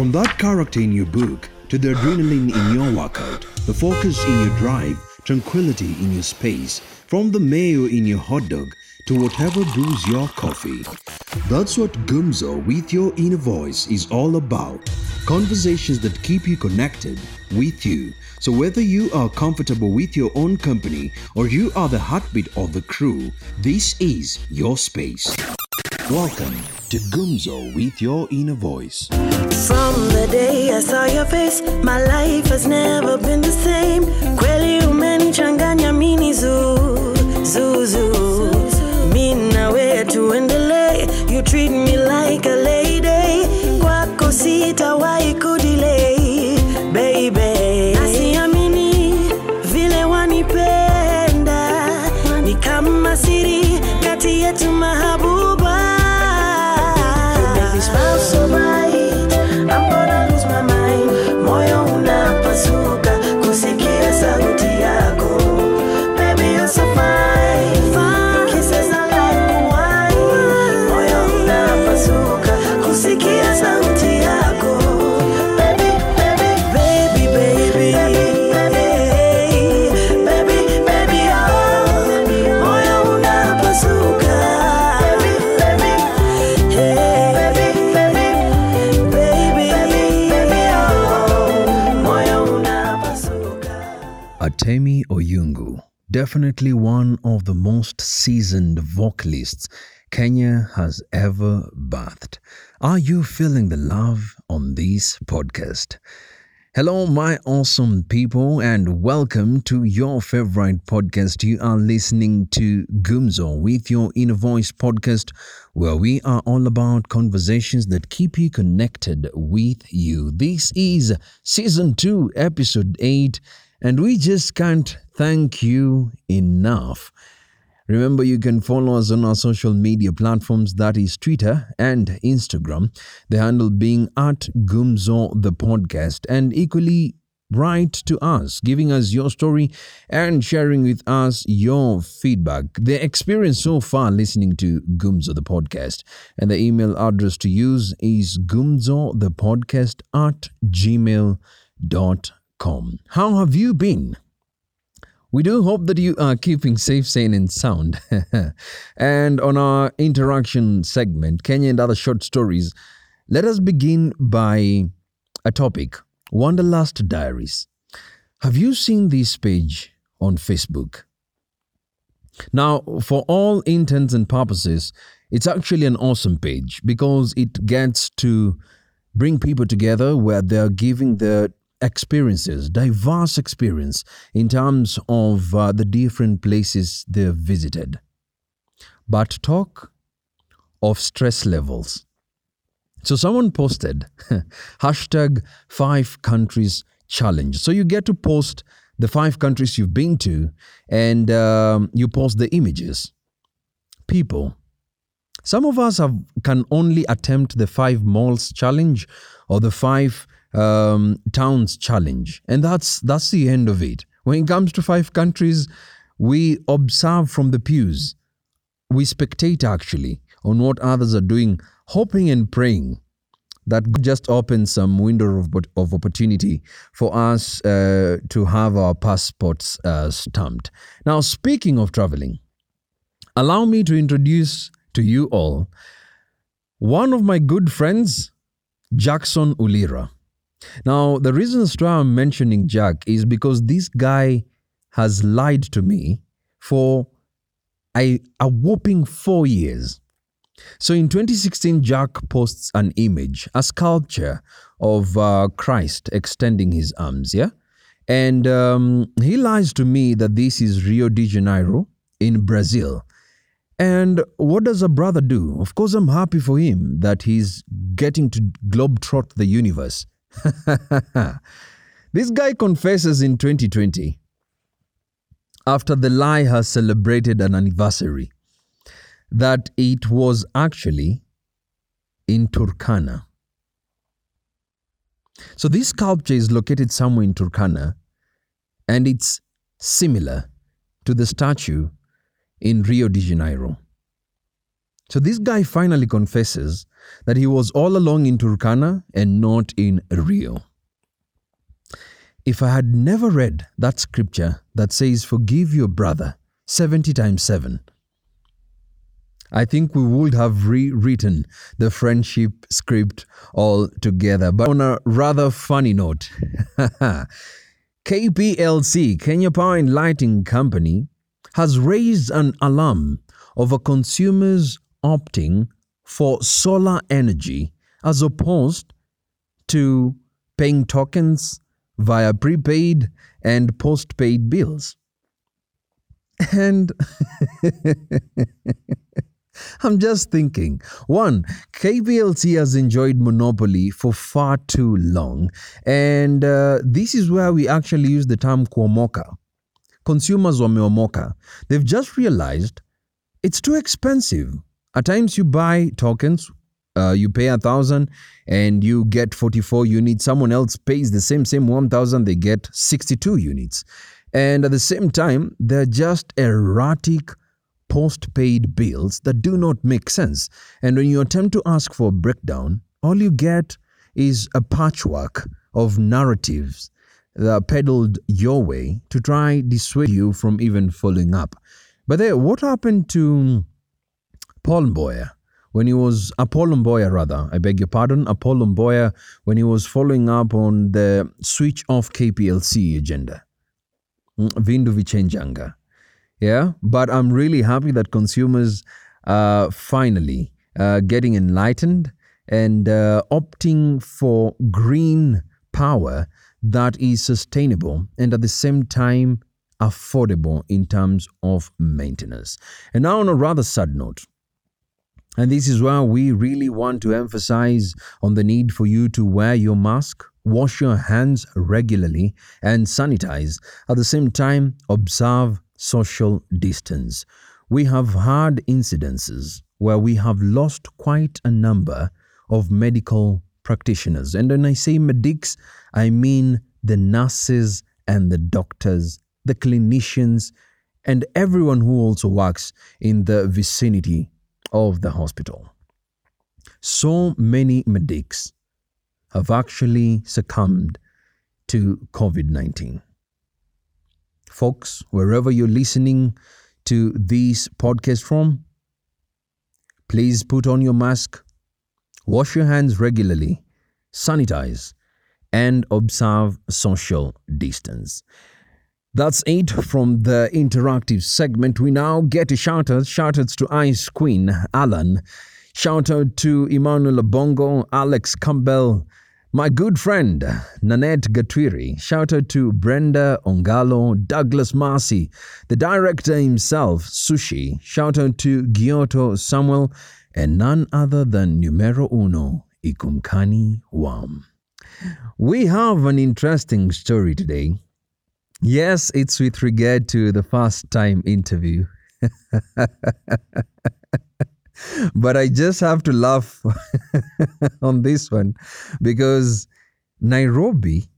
From that character in your book to the adrenaline in your workout, the focus in your drive, tranquility in your space, from the mayo in your hot dog to whatever brews your coffee. That's what Gumzo with your inner voice is all about. Conversations that keep you connected with you. So whether you are comfortable with your own company or you are the heartbeat of the crew, this is your space. Welcome to Gumzo with your inner voice. From the day I saw your face, my life has never been the same. Kweli umenichanganya mini zoo, zoo, zoo. Mimi na wewe tuendelee. You treat me like a lady. Atemi Oyungu, definitely one of the most seasoned vocalists Kenya has ever bathed. Are you feeling the love on this podcast? Hello, my awesome people, and welcome to your favorite podcast. You are listening to Gumzo with your inner voice podcast, where we are all about conversations that keep you connected with you. This is season two, episode eight, and we just can't thank you enough. Remember, you can follow us on our social media platforms that is Twitter and Instagram, the handle being at Gumzo the podcast, and equally write to us, giving us your story and sharing with us your feedback. The experience so far listening to Gumzo the podcast, and the email address to use is gumzo the podcast at gmail.com. How have you been? We do hope that you are keeping safe, sane, and sound. and on our interaction segment, Kenya and other short stories, let us begin by a topic Wanderlust Diaries. Have you seen this page on Facebook? Now, for all intents and purposes, it's actually an awesome page because it gets to bring people together where they're giving their experiences, diverse experience in terms of uh, the different places they've visited. But talk of stress levels. So someone posted hashtag five countries challenge. So you get to post the five countries you've been to and um, you post the images. People. Some of us have, can only attempt the five malls challenge or the five um, towns challenge, and that's that's the end of it. When it comes to five countries, we observe from the pews, we spectate actually on what others are doing, hoping and praying that just opens some window of, of opportunity for us uh, to have our passports uh, stamped. Now, speaking of traveling, allow me to introduce to you all one of my good friends, Jackson Ulira. Now, the reason why I'm mentioning Jack is because this guy has lied to me for a, a whopping four years. So in 2016, Jack posts an image, a sculpture of uh, Christ extending his arms, yeah? And um, he lies to me that this is Rio de Janeiro in Brazil. And what does a brother do? Of course, I'm happy for him that he's getting to globetrot the universe. this guy confesses in 2020 after the lie has celebrated an anniversary that it was actually in Turkana. So this sculpture is located somewhere in Turkana and it's similar to the statue in Rio de Janeiro. So this guy finally confesses that he was all along in Turkana and not in Rio. If I had never read that scripture that says, Forgive your brother 70 times 7, I think we would have rewritten the friendship script altogether. But on a rather funny note, KPLC, Kenya Power and Lighting Company, has raised an alarm over consumers opting for solar energy as opposed to paying tokens via prepaid and postpaid bills. And I'm just thinking one, KPLC has enjoyed monopoly for far too long, and uh, this is where we actually use the term kuomoka. Consumers wameomoka. They've just realized it's too expensive. At times, you buy tokens, uh, you pay a thousand and you get 44 units. Someone else pays the same same 1,000, they get 62 units. And at the same time, they're just erratic post-paid bills that do not make sense. And when you attempt to ask for a breakdown, all you get is a patchwork of narratives that are peddled your way to try dissuade you from even following up. But then, what happened to Paul Mboya when he was Apollo Mboya rather, I beg your pardon, Apollo Mboya when he was following up on the switch off KPLC agenda. Mm, Vindu vichenjanga. Yeah, but I'm really happy that consumers are finally uh, getting enlightened and uh, opting for green power that is sustainable and at the same time affordable in terms of maintenance. And now, on a rather sad note, and this is where we really want to emphasize on the need for you to wear your mask, wash your hands regularly, and sanitize. At the same time, observe social distance. We have had incidences where we have lost quite a number of medical practitioners. And when I say medics, I mean the nurses and the doctors, the clinicians, and everyone who also works in the vicinity of the hospital. So many medics have actually succumbed to COVID 19. Folks, wherever you're listening to this podcast from, please put on your mask, wash your hands regularly, sanitize, and observe social distance. That's it from the interactive segment. We now get to shoutouts. Shoutouts to Ice Queen, Alan. Shout out to Emmanuel Bongo, Alex Campbell, my good friend Nanette Gatwiri. Shout out to Brenda Ongalo, Douglas Marcy, the director himself, Sushi. Shout out to Giotto Samuel, and none other than numero uno, Ikumkani Wam. We have an interesting story today. Yes, it's with regard to the first time interview. but I just have to laugh on this one because Nairobi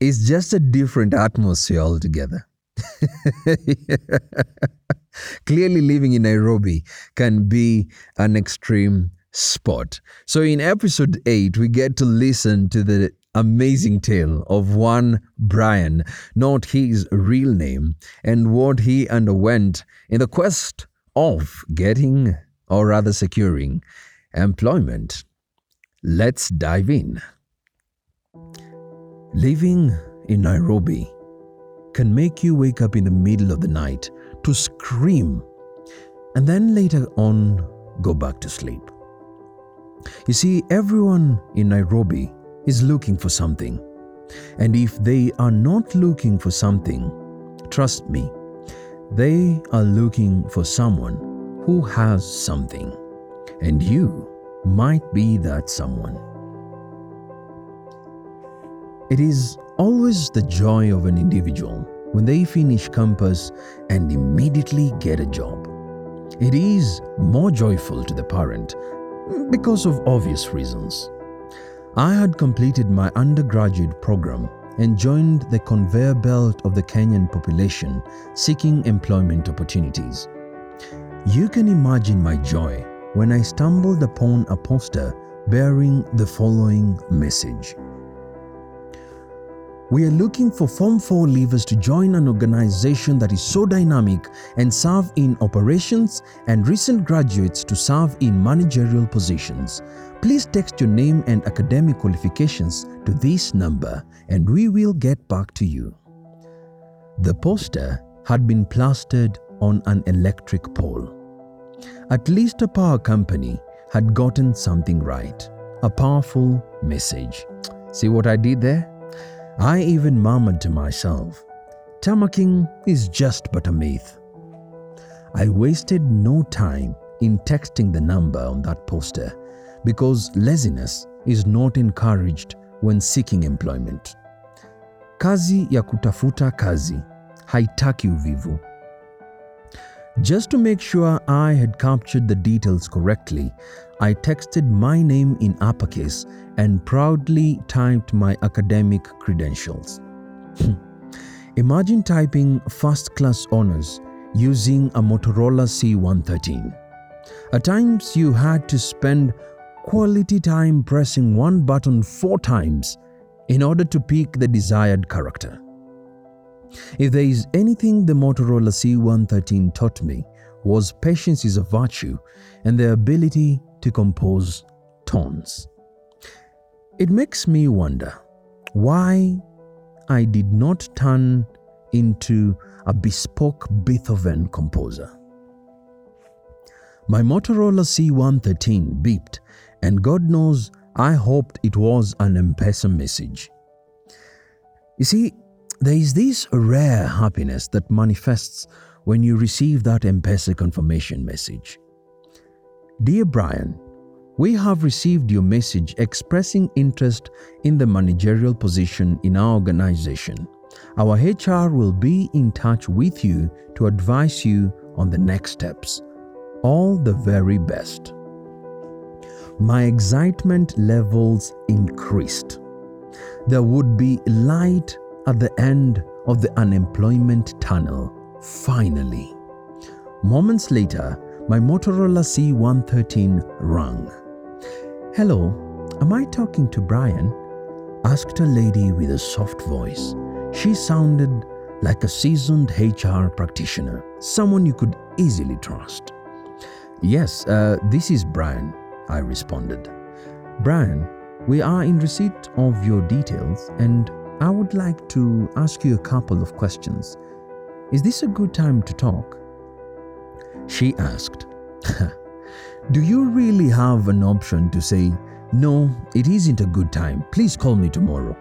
is just a different atmosphere altogether. Clearly, living in Nairobi can be an extreme sport. So, in episode 8, we get to listen to the amazing tale of one Brian, not his real name, and what he underwent in the quest of getting, or rather securing, employment. Let's dive in. Living in Nairobi can make you wake up in the middle of the night to scream and then later on go back to sleep. You see, everyone in Nairobi is looking for something. And if they are not looking for something, trust me, they are looking for someone who has something. And you might be that someone. It is always the joy of an individual when they finish campus and immediately get a job. It is more joyful to the parent because of obvious reasons. I had completed my undergraduate program and joined the conveyor belt of the Kenyan population seeking employment opportunities. You can imagine my joy when I stumbled upon a poster bearing the following message. We are looking for Form 4 leavers to join an organization that is so dynamic and serve in operations and recent graduates to serve in managerial positions. Please text your name and academic qualifications to this number and we will get back to you. The poster had been plastered on an electric pole. At least a power company had gotten something right. A powerful message. See what I did there? I even murmured to myself, Tarmacking is just but a myth. I wasted no time in texting the number on that poster because laziness is not encouraged when seeking employment. Kazi ya kutafuta kazi haitaki uvivu. Just to make sure I had captured the details correctly, I texted my name in uppercase and proudly typed my academic credentials. Hmm. Imagine typing first class honors using a Motorola C113. At times, you had to spend quality time pressing one button four times in order to pick the desired character. If there is anything the Motorola C113 taught me was patience is a virtue and the ability to compose tones. It makes me wonder why I did not turn into a bespoke Beethoven composer. My Motorola C113 beeped, and God knows I hoped it was an M message. You see, there is this rare happiness that manifests when you receive that M Pesa confirmation message. Dear Brian, we have received your message expressing interest in the managerial position in our organization. Our HR will be in touch with you to advise you on the next steps. All the very best. My excitement levels increased. There would be light at the end of the unemployment tunnel, finally. Moments later, my Motorola C113 rang. Hello, am I talking to Brian? asked a lady with a soft voice. She sounded like a seasoned HR practitioner, someone you could easily trust. Yes, uh, this is Brian, I responded. Brian, we are in receipt of your details and I would like to ask you a couple of questions. Is this a good time to talk? She asked, Do you really have an option to say, No, it isn't a good time, please call me tomorrow?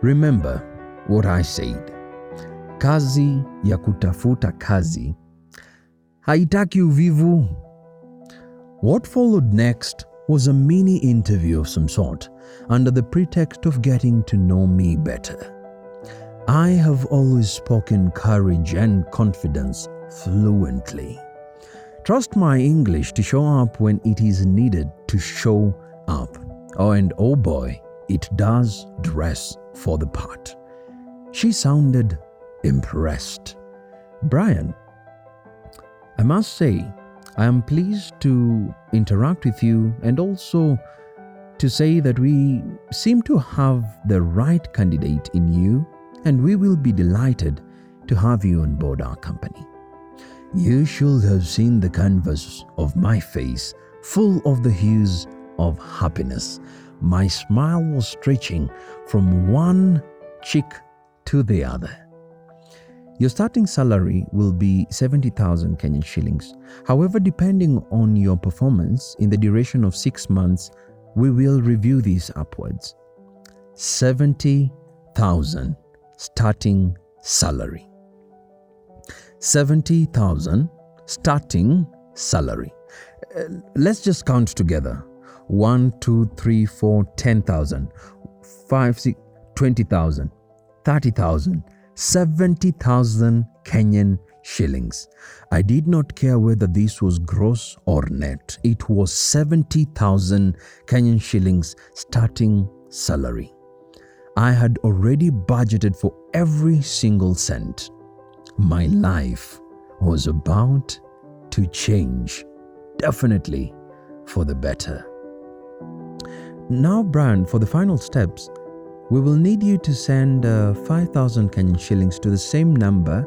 Remember what I said. Kazi ya kutafuta kazi haitaki uvivu. What followed next was a mini interview of some sort under the pretext of getting to know me better. I have always spoken courage and confidence fluently. Trust my English to show up when it is needed to show up. Oh, and oh boy, it does dress for the part. She sounded impressed. Brian, I must say, I am pleased to interact with you and also to say that we seem to have the right candidate in you, and we will be delighted to have you on board our company. You should have seen the canvas of my face, full of the hues of happiness. My smile was stretching from one cheek to the other. Your starting salary will be 70,000 Kenyan shillings. However, depending on your performance in the duration of six months, we will review these upwards. 70,000 starting salary. 70,000 starting salary. Uh, let's just count together 1, 2, 3, 4, 10,000, 5, 6, 20,000, 30,000, 70,000 Kenyan shillings. I did not care whether this was gross or net. It was 70,000 Kenyan shillings starting salary. I had already budgeted for every single cent. My life was about to change, definitely for the better. Now, Brian, for the final steps, we will need you to send uh, 5,000 Kenyan shillings to the same number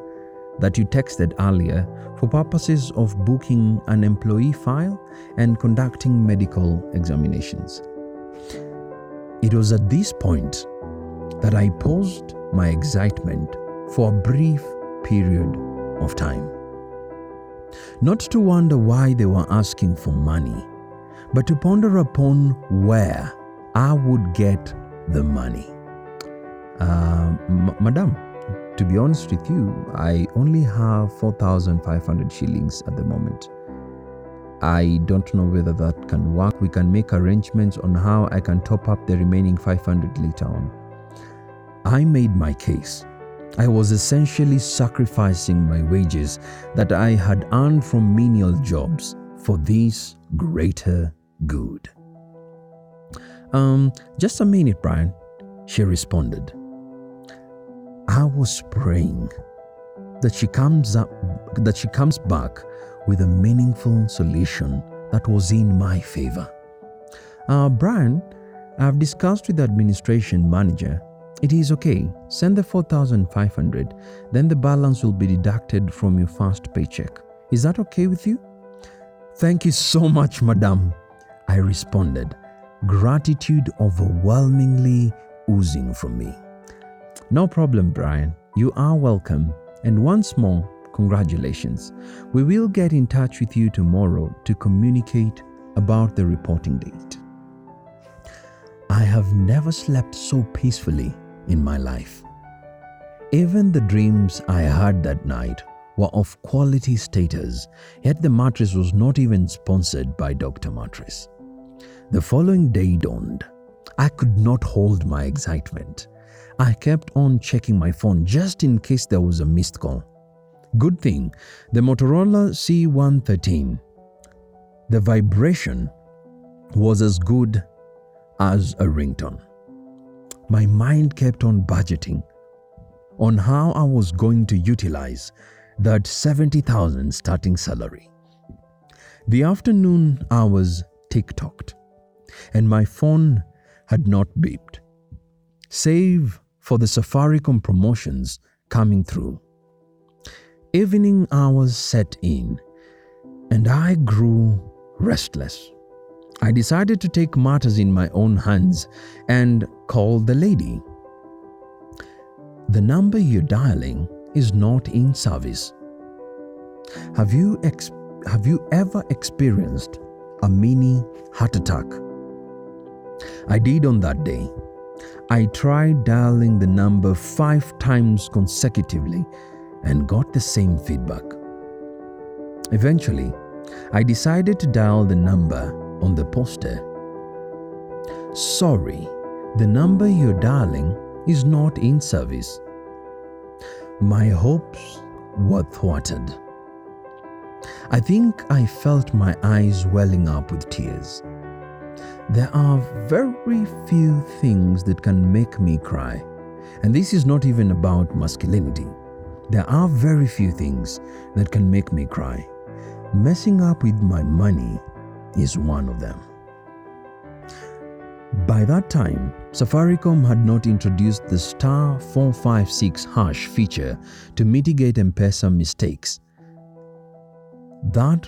that you texted earlier for purposes of booking an employee file and conducting medical examinations. It was at this point that I paused my excitement for a brief period of time. Not to wonder why they were asking for money, but to ponder upon where I would get the money. Uh, m- Madam, to be honest with you, I only have 4,500 shillings at the moment. I don't know whether that can work. We can make arrangements on how I can top up the remaining 500 later on. I made my case. I was essentially sacrificing my wages that I had earned from menial jobs for this greater good. Um, just a minute, Brian, she responded. I was praying that she comes up that she comes back with a meaningful solution that was in my favor. Uh, Brian, I've discussed with the administration manager. It is okay. Send the 4,500, then the balance will be deducted from your first paycheck. Is that okay with you? Thank you so much, madam. I responded, gratitude overwhelmingly oozing from me. No problem, Brian. You are welcome. And once more, congratulations. We will get in touch with you tomorrow to communicate about the reporting date. I have never slept so peacefully in my life. Even the dreams I had that night were of quality status, yet the mattress was not even sponsored by Dr. Mattress. The following day dawned. I could not hold my excitement. I kept on checking my phone just in case there was a missed call. Good thing, the Motorola C113. The vibration was as good as a ringtone. My mind kept on budgeting on how I was going to utilize that 70,000 starting salary. The afternoon hours tick-tocked and my phone had not beeped, save for the Safaricom promotions coming through. Evening hours set in, and I grew restless. I decided to take matters in my own hands and call the lady. The number you're dialing is not in service. Have you, ex- have you ever experienced a mini heart attack? I did on that day. I tried dialing the number five times consecutively and got the same feedback. Eventually, I decided to dial the number on the poster. Sorry, the number you're dialing is not in service. My hopes were thwarted. I think I felt my eyes welling up with tears. There are very few things that can make me cry, and this is not even about masculinity. There are very few things that can make me cry. Messing up with my money is one of them. By that time, Safaricom had not introduced the star 456 hash feature to mitigate M Pesa mistakes. That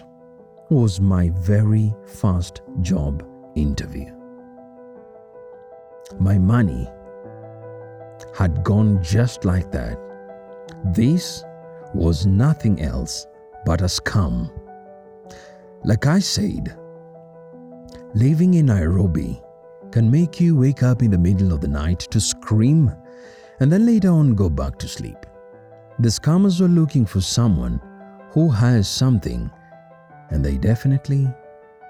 was my very first job interview. My money had gone just like that. This was nothing else but a scam. Like I said, living in Nairobi can make you wake up in the middle of the night to scream and then later on go back to sleep. The scammers were looking for someone who has something, and they definitely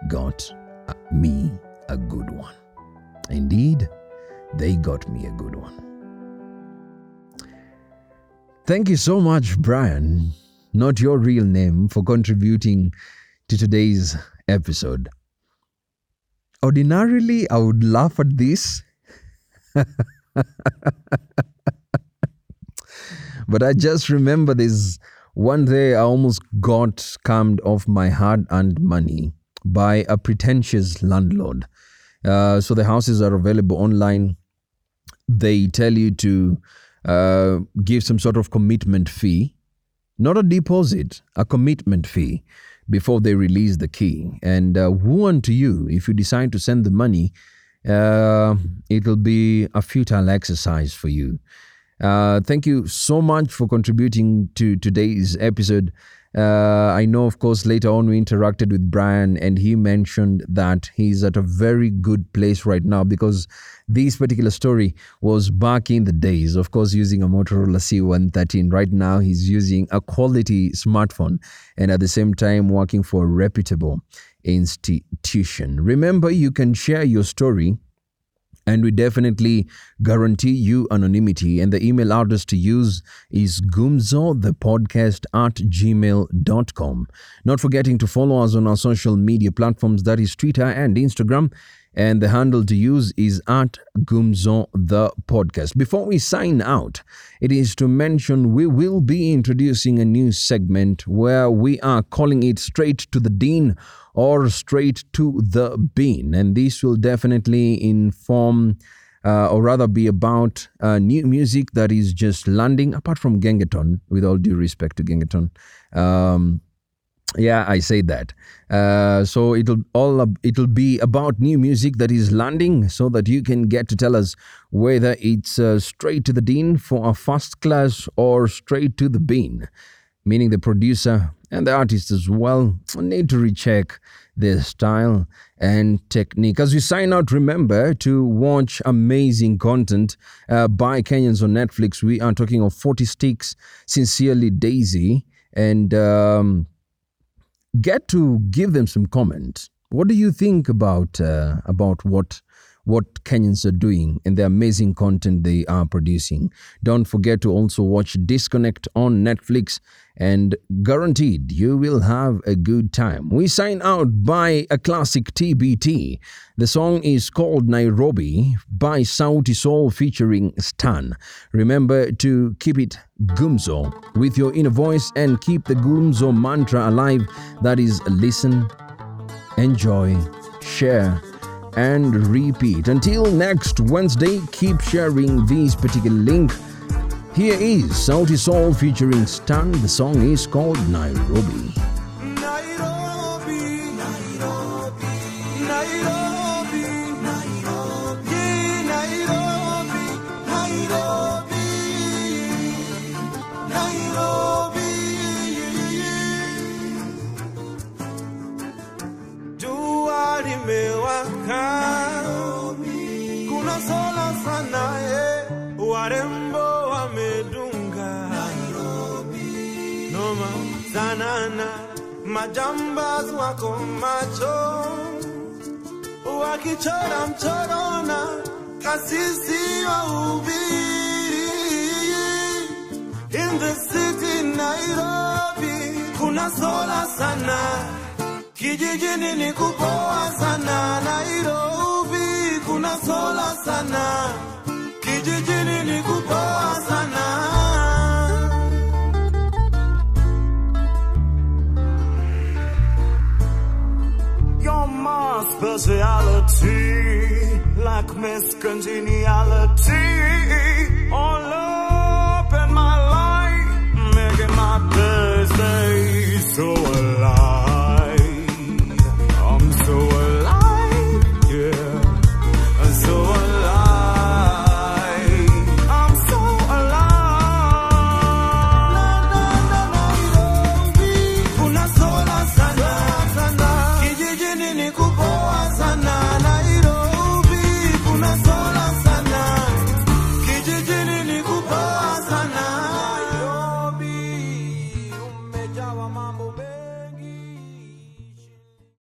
got me a good one. Indeed, they got me a good one. Thank you so much, Brian, not your real name, for contributing to today's episode. Ordinarily, I would laugh at this. but I just remember this One day I almost got scammed off my hard earned money by a pretentious landlord. Uh, so the houses are available online. They tell you to uh, give some sort of commitment fee, not a deposit, a commitment fee before they release the key. And uh, woe unto you if you decide to send the money, uh, it'll be a futile exercise for you. Uh, thank you so much for contributing to today's episode. Uh, I know, of course, later on we interacted with Brian and he mentioned that he's at a very good place right now because this particular story was back in the days, of course, using a Motorola C113. Right now, he's using a quality smartphone and at the same time working for a reputable institution. Remember, you can share your story and we definitely guarantee you anonymity. And the email address to use is gumzo the podcast at gmail.com. Not forgetting to follow us on our social media platforms that is Twitter and Instagram. And the handle to use is at Gumzo the podcast. Before we sign out, it is to mention we will be introducing a new segment where we are calling it Straight to the Dean or straight to the bean. And this will definitely inform, uh, or rather be about uh, new music that is just landing, apart from Gengetone, with all due respect to Gengetone. Um, yeah, I say that. Uh, so it'll all it'll be about new music that is landing, so that you can get to tell us whether it's uh, straight to the dean for a first class or straight to the bean, meaning the producer and the artist as well need to recheck their style and technique. As we sign out, remember to watch amazing content uh, by Kenyans on Netflix. We are talking of 40 Sticks, Sincerely Daisy, and um, get to give them some comment. What do you think about uh, about what what Kenyans are doing and the amazing content they are producing? Don't forget to also watch Disconnect on Netflix and guaranteed you will have a good time. We sign out by a classic TBT. The song is called Nairobi by Sauti Sol featuring Stan. Remember to keep it Gumzo with your inner voice and keep the Gumzo mantra alive. That is listen, enjoy, share, and repeat. Until next Wednesday, keep sharing this particular link here is Sauti Sol featuring Stan. The song is called. Nairobi, limewaka, kuna sola sana eh, warembo wamedunga. Noma sanana, majambas wako macho. Wakichora mchorona, kasisi wa ubiri in the city Nairobi, kuna sola sana, kijijini ni kupoa sana. Nairobi kuna sola sana, kijijini ni kupoa sana. Like Miss Congeniality. All up